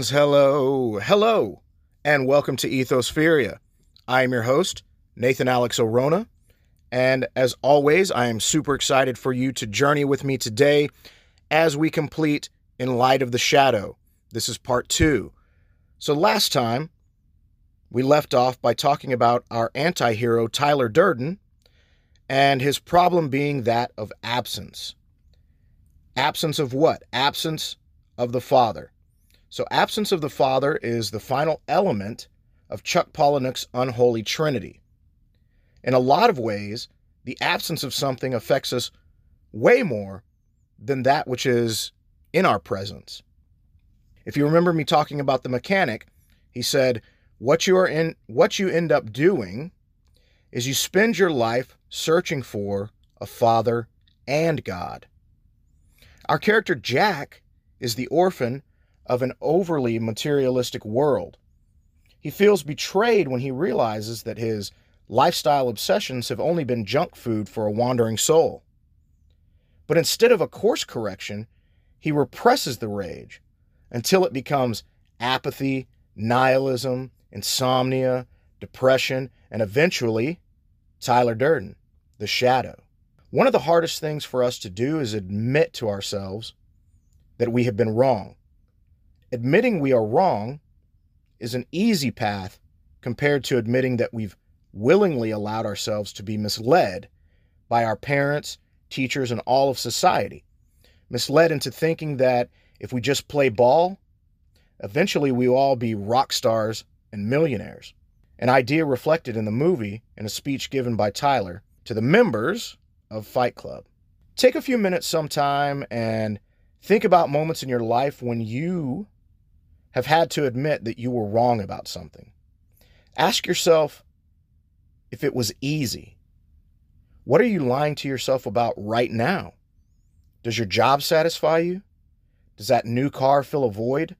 friends. Hello, hello, and welcome to Ethospheria. I am your host, Nathan Alex Orona, and as always, I am super excited for you to journey with me today as we complete In Light of the Shadow. This is part two. So, last time, we left off by talking about our anti hero, Tyler Durden, and his problem being that of absence. Absence of what? Absence of the Father. So, absence of the Father is the final element of Chuck Palahniuk's unholy trinity. In a lot of ways, the absence of something affects us way more than that which is in our presence. If you remember me talking about the mechanic, he said, what you are in what you end up doing is you spend your life searching for a father and God. Our character Jack is the orphan of an overly materialistic world. He feels betrayed when he realizes that his lifestyle obsessions have only been junk food for a wandering soul. But instead of a course correction, he represses the rage until it becomes apathy, nihilism, insomnia, depression, and eventually Tyler Durden, the shadow. One of the hardest things for us to do is admit to ourselves that we have been wrong. Admitting we are wrong is an easy path compared to admitting that we've willingly allowed ourselves to be misled by our parents, teachers, and all of society. Misled into thinking that if we just play ball, eventually we will all be rock stars and millionaires. An idea reflected in the movie in a speech given by Tyler to the members of Fight Club. Take a few minutes sometime and Think about moments in your life when you have had to admit that you were wrong about something. Ask yourself if it was easy. What are you lying to yourself about right now? Does your job satisfy you? Does that new car fill a void?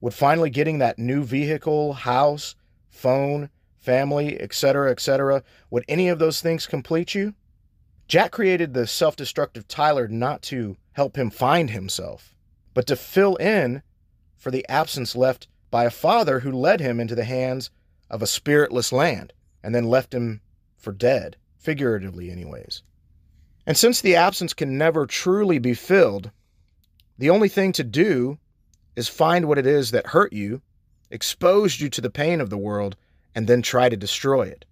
Would finally getting that new vehicle, house, phone, family, etc., etc., would any of those things complete you? Jack created the self destructive Tyler not to help him find himself, but to fill in for the absence left by a father who led him into the hands of a spiritless land and then left him for dead, figuratively, anyways. And since the absence can never truly be filled, the only thing to do is find what it is that hurt you, exposed you to the pain of the world, and then try to destroy it.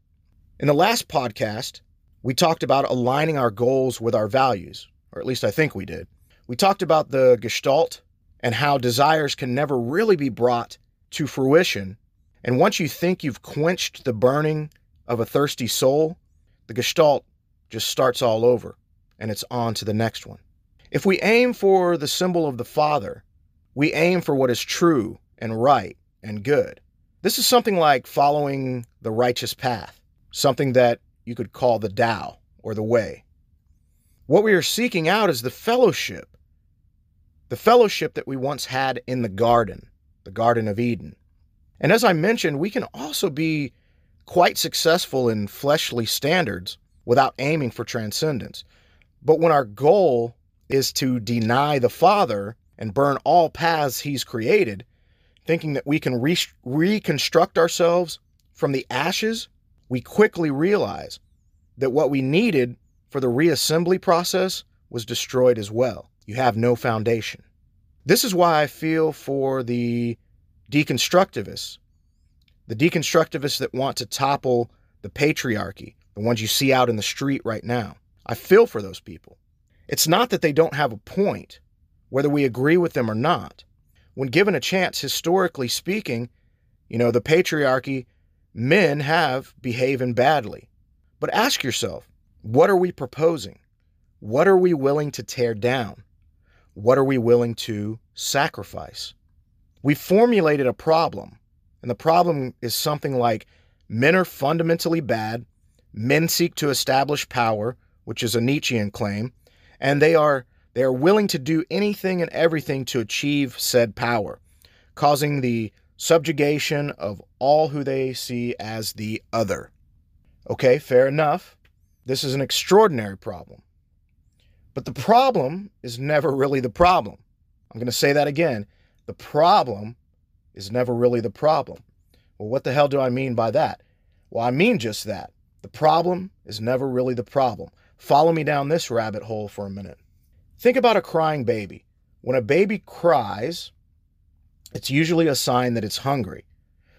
In the last podcast, we talked about aligning our goals with our values, or at least I think we did. We talked about the gestalt and how desires can never really be brought to fruition. And once you think you've quenched the burning of a thirsty soul, the gestalt just starts all over and it's on to the next one. If we aim for the symbol of the Father, we aim for what is true and right and good. This is something like following the righteous path, something that you could call the Tao or the way. What we are seeking out is the fellowship the fellowship that we once had in the garden, the Garden of Eden. And as I mentioned, we can also be quite successful in fleshly standards without aiming for transcendence. But when our goal is to deny the Father and burn all paths He's created, thinking that we can re- reconstruct ourselves from the ashes, we quickly realize that what we needed for the reassembly process was destroyed as well you have no foundation. This is why I feel for the deconstructivists, the deconstructivists that want to topple the patriarchy, the ones you see out in the street right now. I feel for those people. It's not that they don't have a point, whether we agree with them or not. When given a chance, historically speaking, you know, the patriarchy, men have behaving badly. But ask yourself, what are we proposing? What are we willing to tear down? What are we willing to sacrifice? We formulated a problem, and the problem is something like men are fundamentally bad, men seek to establish power, which is a Nietzschean claim, and they are they are willing to do anything and everything to achieve said power, causing the subjugation of all who they see as the other. Okay, fair enough. This is an extraordinary problem. But the problem is never really the problem. I'm going to say that again. The problem is never really the problem. Well, what the hell do I mean by that? Well, I mean just that. The problem is never really the problem. Follow me down this rabbit hole for a minute. Think about a crying baby. When a baby cries, it's usually a sign that it's hungry.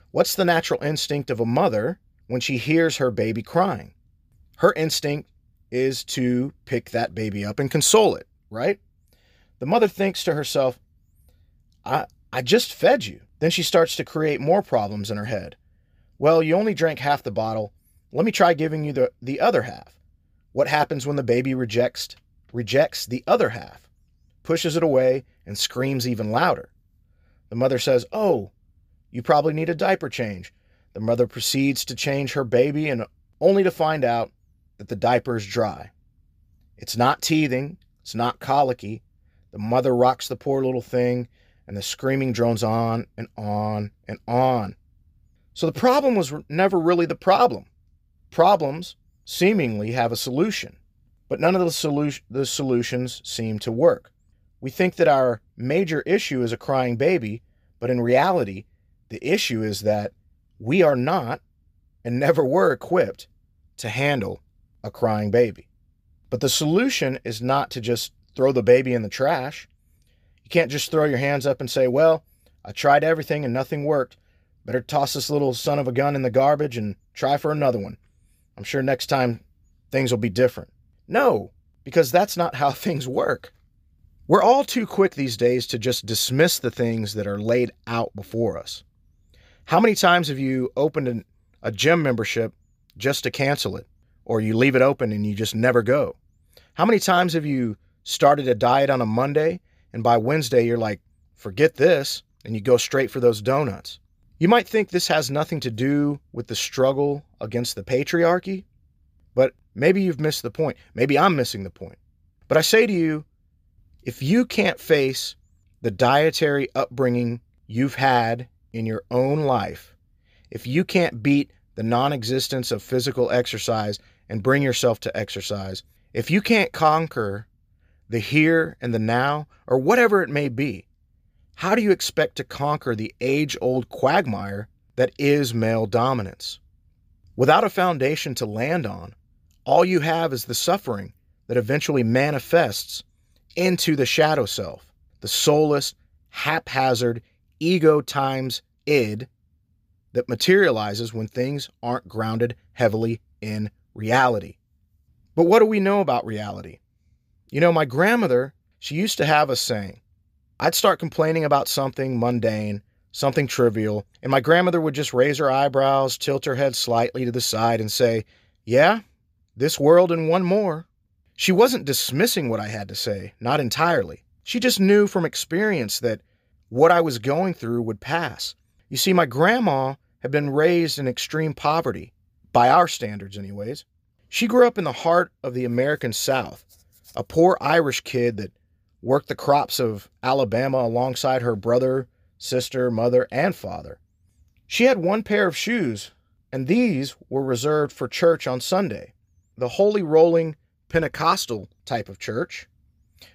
What's the natural instinct of a mother when she hears her baby crying? Her instinct is to pick that baby up and console it, right? The mother thinks to herself, I, I just fed you. Then she starts to create more problems in her head. Well, you only drank half the bottle. Let me try giving you the, the other half. What happens when the baby rejects rejects the other half, pushes it away, and screams even louder? The mother says, Oh, you probably need a diaper change. The mother proceeds to change her baby and only to find out that the diaper is dry. It's not teething, it's not colicky. The mother rocks the poor little thing, and the screaming drones on and on and on. So the problem was never really the problem. Problems seemingly have a solution, but none of the, solu- the solutions seem to work. We think that our major issue is a crying baby, but in reality, the issue is that we are not and never were equipped to handle a crying baby. But the solution is not to just throw the baby in the trash. You can't just throw your hands up and say, Well, I tried everything and nothing worked. Better toss this little son of a gun in the garbage and try for another one. I'm sure next time things will be different. No, because that's not how things work. We're all too quick these days to just dismiss the things that are laid out before us. How many times have you opened an, a gym membership just to cancel it? Or you leave it open and you just never go? How many times have you started a diet on a Monday and by Wednesday you're like, forget this, and you go straight for those donuts? You might think this has nothing to do with the struggle against the patriarchy, but maybe you've missed the point. Maybe I'm missing the point. But I say to you, if you can't face the dietary upbringing you've had in your own life, if you can't beat the non existence of physical exercise and bring yourself to exercise, if you can't conquer the here and the now, or whatever it may be, how do you expect to conquer the age old quagmire that is male dominance? Without a foundation to land on, all you have is the suffering that eventually manifests into the shadow self, the soulless, haphazard, ego times id that materializes when things aren't grounded heavily in reality. But what do we know about reality? You know, my grandmother, she used to have a saying. I'd start complaining about something mundane, something trivial, and my grandmother would just raise her eyebrows, tilt her head slightly to the side, and say, Yeah, this world and one more. She wasn't dismissing what I had to say, not entirely. She just knew from experience that what I was going through would pass. You see, my grandma had been raised in extreme poverty, by our standards, anyways. She grew up in the heart of the American South, a poor Irish kid that worked the crops of Alabama alongside her brother, sister, mother, and father. She had one pair of shoes, and these were reserved for church on Sunday. The holy rolling Pentecostal type of church,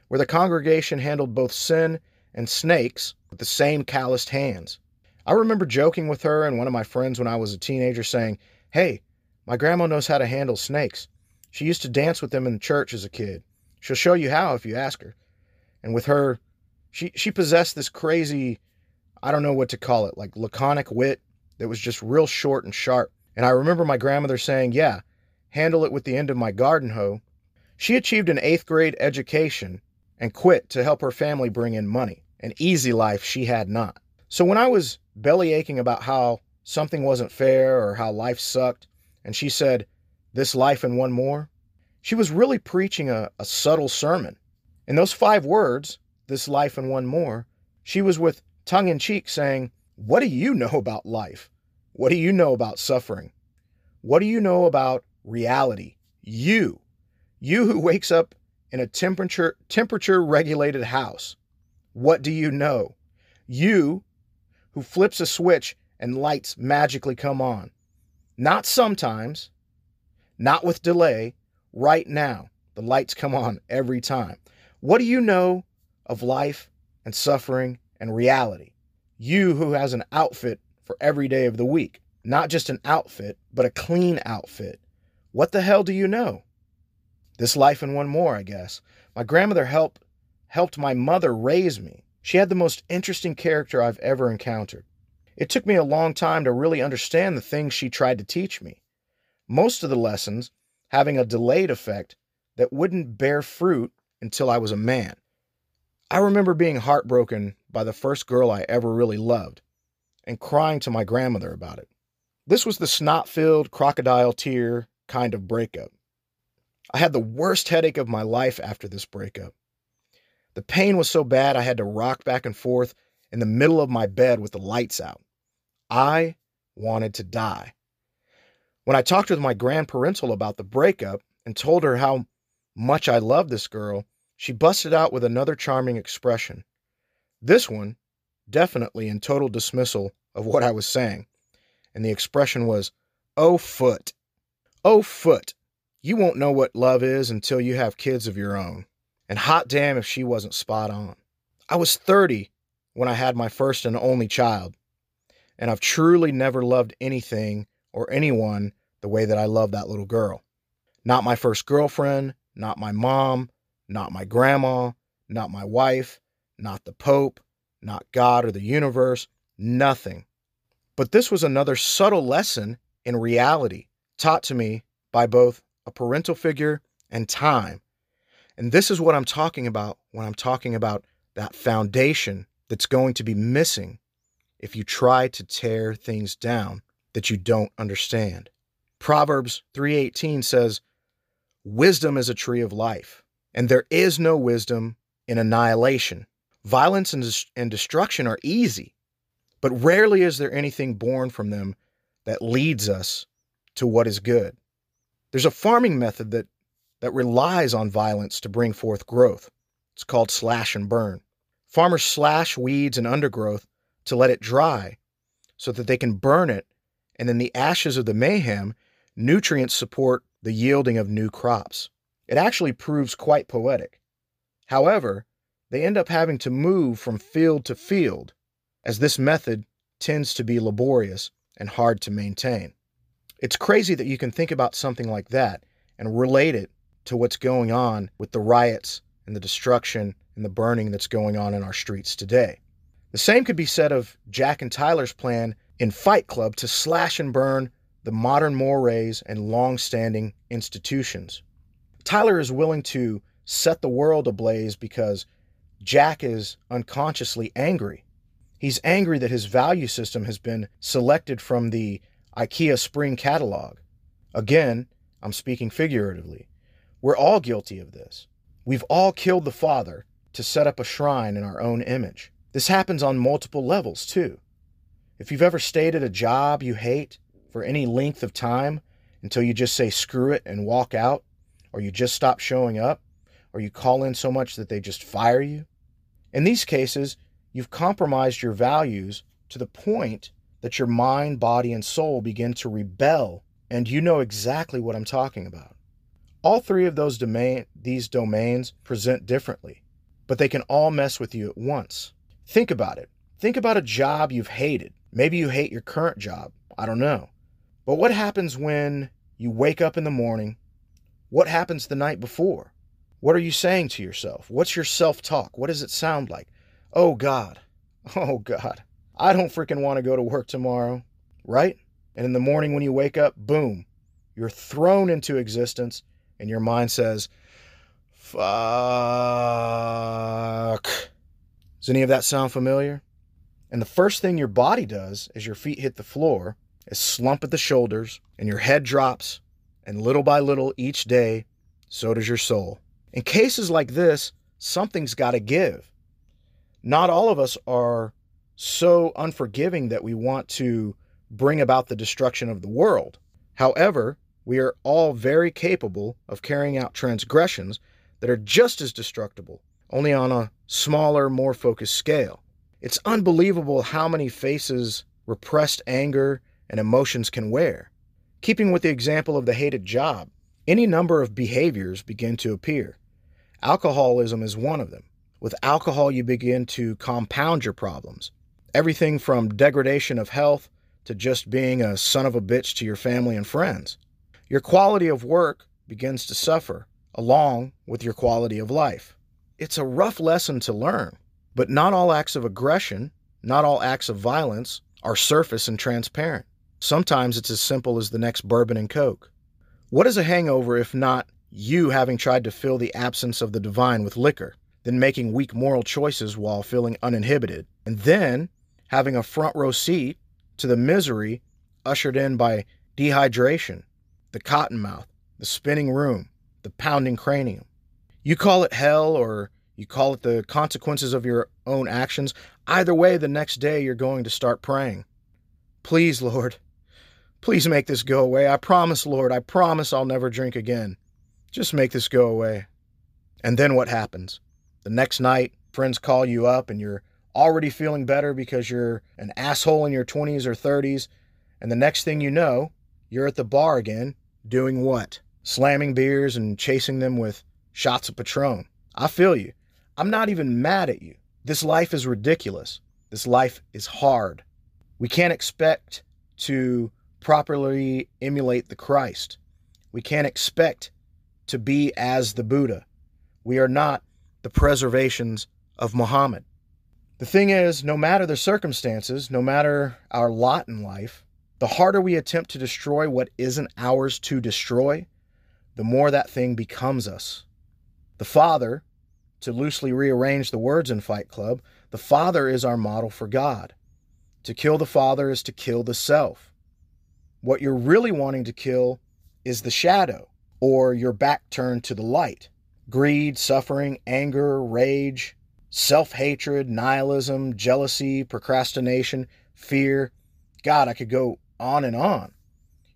where the congregation handled both sin and snakes with the same calloused hands. I remember joking with her and one of my friends when I was a teenager saying, Hey, my grandma knows how to handle snakes. She used to dance with them in church as a kid. She'll show you how if you ask her. And with her, she, she possessed this crazy, I don't know what to call it, like laconic wit that was just real short and sharp. And I remember my grandmother saying, Yeah, handle it with the end of my garden hoe she achieved an eighth grade education and quit to help her family bring in money, an easy life she had not. So when I was belly aching about how something wasn't fair or how life sucked, and she said, This life and one more, she was really preaching a, a subtle sermon. In those five words, This life and one more, she was with tongue in cheek saying, What do you know about life? What do you know about suffering? What do you know about reality? You. You who wakes up in a temperature temperature regulated house, what do you know? You who flips a switch and lights magically come on. Not sometimes, not with delay, right now. The lights come on every time. What do you know of life and suffering and reality? You who has an outfit for every day of the week. Not just an outfit, but a clean outfit. What the hell do you know? This life and one more, I guess. My grandmother helped helped my mother raise me. She had the most interesting character I've ever encountered. It took me a long time to really understand the things she tried to teach me. Most of the lessons having a delayed effect that wouldn't bear fruit until I was a man. I remember being heartbroken by the first girl I ever really loved and crying to my grandmother about it. This was the snot filled, crocodile tear kind of breakup. I had the worst headache of my life after this breakup. The pain was so bad I had to rock back and forth in the middle of my bed with the lights out. I wanted to die. When I talked with my grandparental about the breakup and told her how much I loved this girl, she busted out with another charming expression. This one, definitely in total dismissal of what I was saying. And the expression was, Oh, foot. Oh, foot. You won't know what love is until you have kids of your own. And hot damn if she wasn't spot on. I was 30 when I had my first and only child, and I've truly never loved anything or anyone the way that I love that little girl. Not my first girlfriend, not my mom, not my grandma, not my wife, not the Pope, not God or the universe, nothing. But this was another subtle lesson in reality taught to me by both a parental figure and time and this is what I'm talking about when I'm talking about that foundation that's going to be missing if you try to tear things down that you don't understand. Proverbs 3:18 says, "Wisdom is a tree of life, and there is no wisdom in annihilation. Violence and, and destruction are easy, but rarely is there anything born from them that leads us to what is good." There's a farming method that that relies on violence to bring forth growth. It's called slash and burn. Farmers slash weeds and undergrowth to let it dry so that they can burn it, and in the ashes of the mayhem, nutrients support the yielding of new crops. It actually proves quite poetic. However, they end up having to move from field to field, as this method tends to be laborious and hard to maintain. It's crazy that you can think about something like that and relate it to what's going on with the riots and the destruction and the burning that's going on in our streets today. The same could be said of Jack and Tyler's plan in Fight Club to slash and burn the modern mores and long standing institutions. Tyler is willing to set the world ablaze because Jack is unconsciously angry. He's angry that his value system has been selected from the IKEA spring catalog. Again, I'm speaking figuratively. We're all guilty of this. We've all killed the Father to set up a shrine in our own image. This happens on multiple levels, too. If you've ever stayed at a job you hate for any length of time until you just say screw it and walk out, or you just stop showing up, or you call in so much that they just fire you, in these cases, you've compromised your values to the point that your mind, body, and soul begin to rebel, and you know exactly what I'm talking about. All three of those domain these domains present differently, but they can all mess with you at once. Think about it. Think about a job you've hated. Maybe you hate your current job. I don't know. But what happens when you wake up in the morning? What happens the night before? What are you saying to yourself? What's your self talk? What does it sound like? Oh God. Oh God. I don't freaking want to go to work tomorrow. Right? And in the morning when you wake up, boom, you're thrown into existence and your mind says, fuck. Does any of that sound familiar? And the first thing your body does as your feet hit the floor is slump at the shoulders and your head drops, and little by little each day, so does your soul. In cases like this, something's got to give. Not all of us are so unforgiving that we want to bring about the destruction of the world. However, we are all very capable of carrying out transgressions that are just as destructible, only on a smaller, more focused scale. It's unbelievable how many faces repressed anger and emotions can wear. Keeping with the example of the hated job, any number of behaviors begin to appear. Alcoholism is one of them. With alcohol, you begin to compound your problems. Everything from degradation of health to just being a son of a bitch to your family and friends. Your quality of work begins to suffer, along with your quality of life. It's a rough lesson to learn, but not all acts of aggression, not all acts of violence are surface and transparent. Sometimes it's as simple as the next bourbon and coke. What is a hangover if not you having tried to fill the absence of the divine with liquor, then making weak moral choices while feeling uninhibited, and then having a front row seat to the misery ushered in by dehydration, the cotton mouth, the spinning room, the pounding cranium. You call it hell or you call it the consequences of your own actions. Either way, the next day you're going to start praying. Please, Lord, please make this go away. I promise, Lord, I promise I'll never drink again. Just make this go away. And then what happens? The next night, friends call you up and you're already feeling better because you're an asshole in your 20s or 30s. And the next thing you know, you're at the bar again, doing what? Slamming beers and chasing them with shots of Patron. I feel you. I'm not even mad at you. This life is ridiculous. This life is hard. We can't expect to properly emulate the Christ. We can't expect to be as the Buddha. We are not the preservations of Muhammad. The thing is, no matter the circumstances, no matter our lot in life, the harder we attempt to destroy what isn't ours to destroy, the more that thing becomes us. The Father, to loosely rearrange the words in Fight Club, the Father is our model for God. To kill the Father is to kill the self. What you're really wanting to kill is the shadow or your back turned to the light. Greed, suffering, anger, rage, self hatred, nihilism, jealousy, procrastination, fear. God, I could go on and on.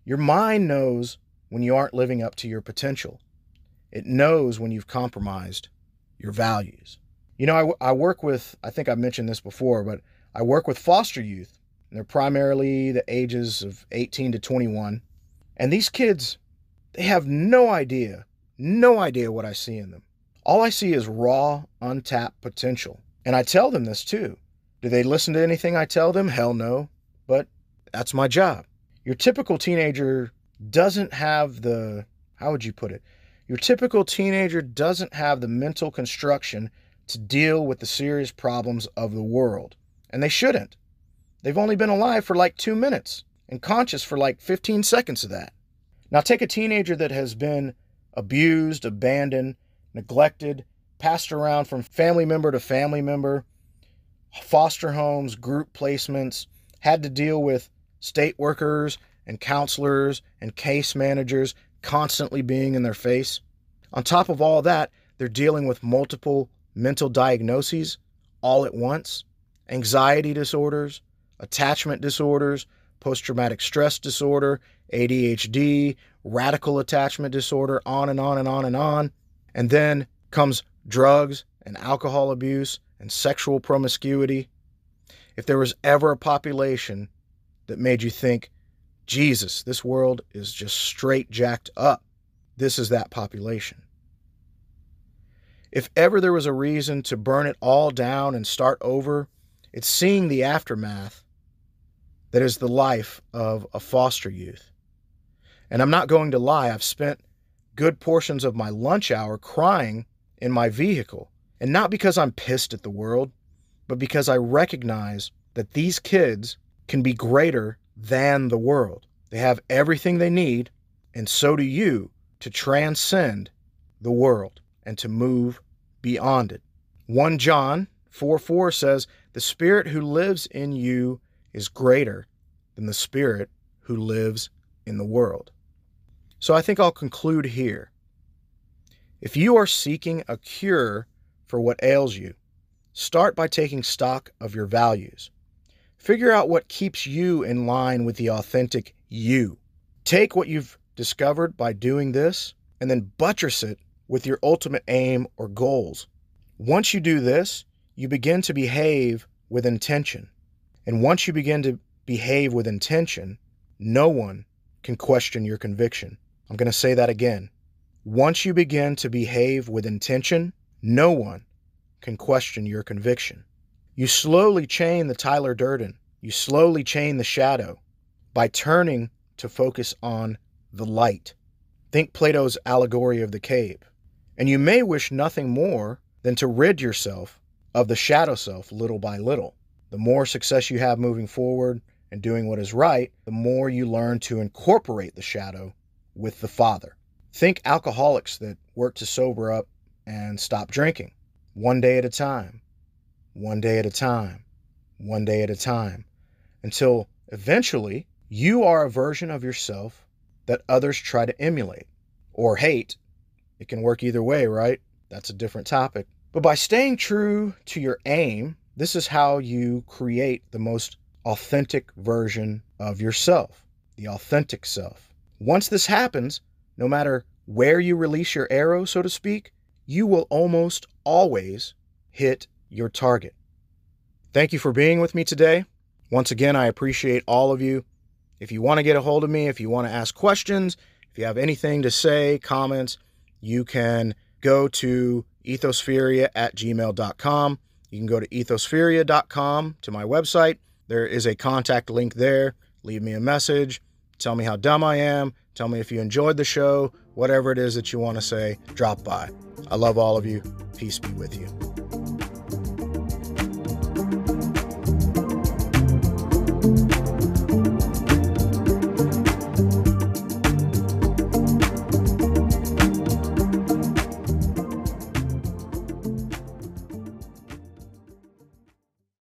Your mind knows when you aren't living up to your potential, it knows when you've compromised your values. You know, I, I work with, I think I've mentioned this before, but I work with foster youth. And they're primarily the ages of 18 to 21. And these kids, they have no idea, no idea what I see in them. All I see is raw, untapped potential. And I tell them this too. Do they listen to anything I tell them? Hell no. But that's my job. Your typical teenager doesn't have the, how would you put it? Your typical teenager doesn't have the mental construction to deal with the serious problems of the world. And they shouldn't. They've only been alive for like two minutes and conscious for like 15 seconds of that. Now, take a teenager that has been abused, abandoned, neglected, passed around from family member to family member, foster homes, group placements, had to deal with state workers and counselors and case managers constantly being in their face. On top of all that, they're dealing with multiple mental diagnoses all at once anxiety disorders, attachment disorders, post traumatic stress disorder, ADHD, radical attachment disorder, on and on and on and on. And then comes drugs and alcohol abuse and sexual promiscuity. If there was ever a population that made you think, Jesus, this world is just straight jacked up, this is that population. If ever there was a reason to burn it all down and start over, it's seeing the aftermath that is the life of a foster youth. And I'm not going to lie, I've spent good portions of my lunch hour crying in my vehicle. And not because I'm pissed at the world, but because I recognize that these kids can be greater than the world. They have everything they need, and so do you, to transcend the world and to move beyond it. 1 John 4 4 says, The Spirit who lives in you is greater than the spirit who lives in the world. So I think I'll conclude here. If you are seeking a cure for what ails you, start by taking stock of your values. Figure out what keeps you in line with the authentic you. Take what you've discovered by doing this and then buttress it with your ultimate aim or goals. Once you do this, you begin to behave with intention. And once you begin to behave with intention, no one can question your conviction. I'm going to say that again. Once you begin to behave with intention, no one can question your conviction. You slowly chain the Tyler Durden. You slowly chain the shadow by turning to focus on the light. Think Plato's allegory of the cave. And you may wish nothing more than to rid yourself of the shadow self little by little. The more success you have moving forward and doing what is right, the more you learn to incorporate the shadow with the Father. Think alcoholics that work to sober up and stop drinking, one day at a time, one day at a time, one day at a time, until eventually you are a version of yourself that others try to emulate or hate. It can work either way, right? That's a different topic. But by staying true to your aim, this is how you create the most authentic version of yourself, the authentic self. Once this happens, no matter where you release your arrow, so to speak, you will almost always hit your target. Thank you for being with me today. Once again, I appreciate all of you. If you want to get a hold of me, if you want to ask questions, if you have anything to say, comments, you can go to ethospheria at gmail.com. You can go to ethospheria.com to my website. There is a contact link there. Leave me a message. Tell me how dumb I am. Tell me if you enjoyed the show. Whatever it is that you want to say, drop by. I love all of you. Peace be with you.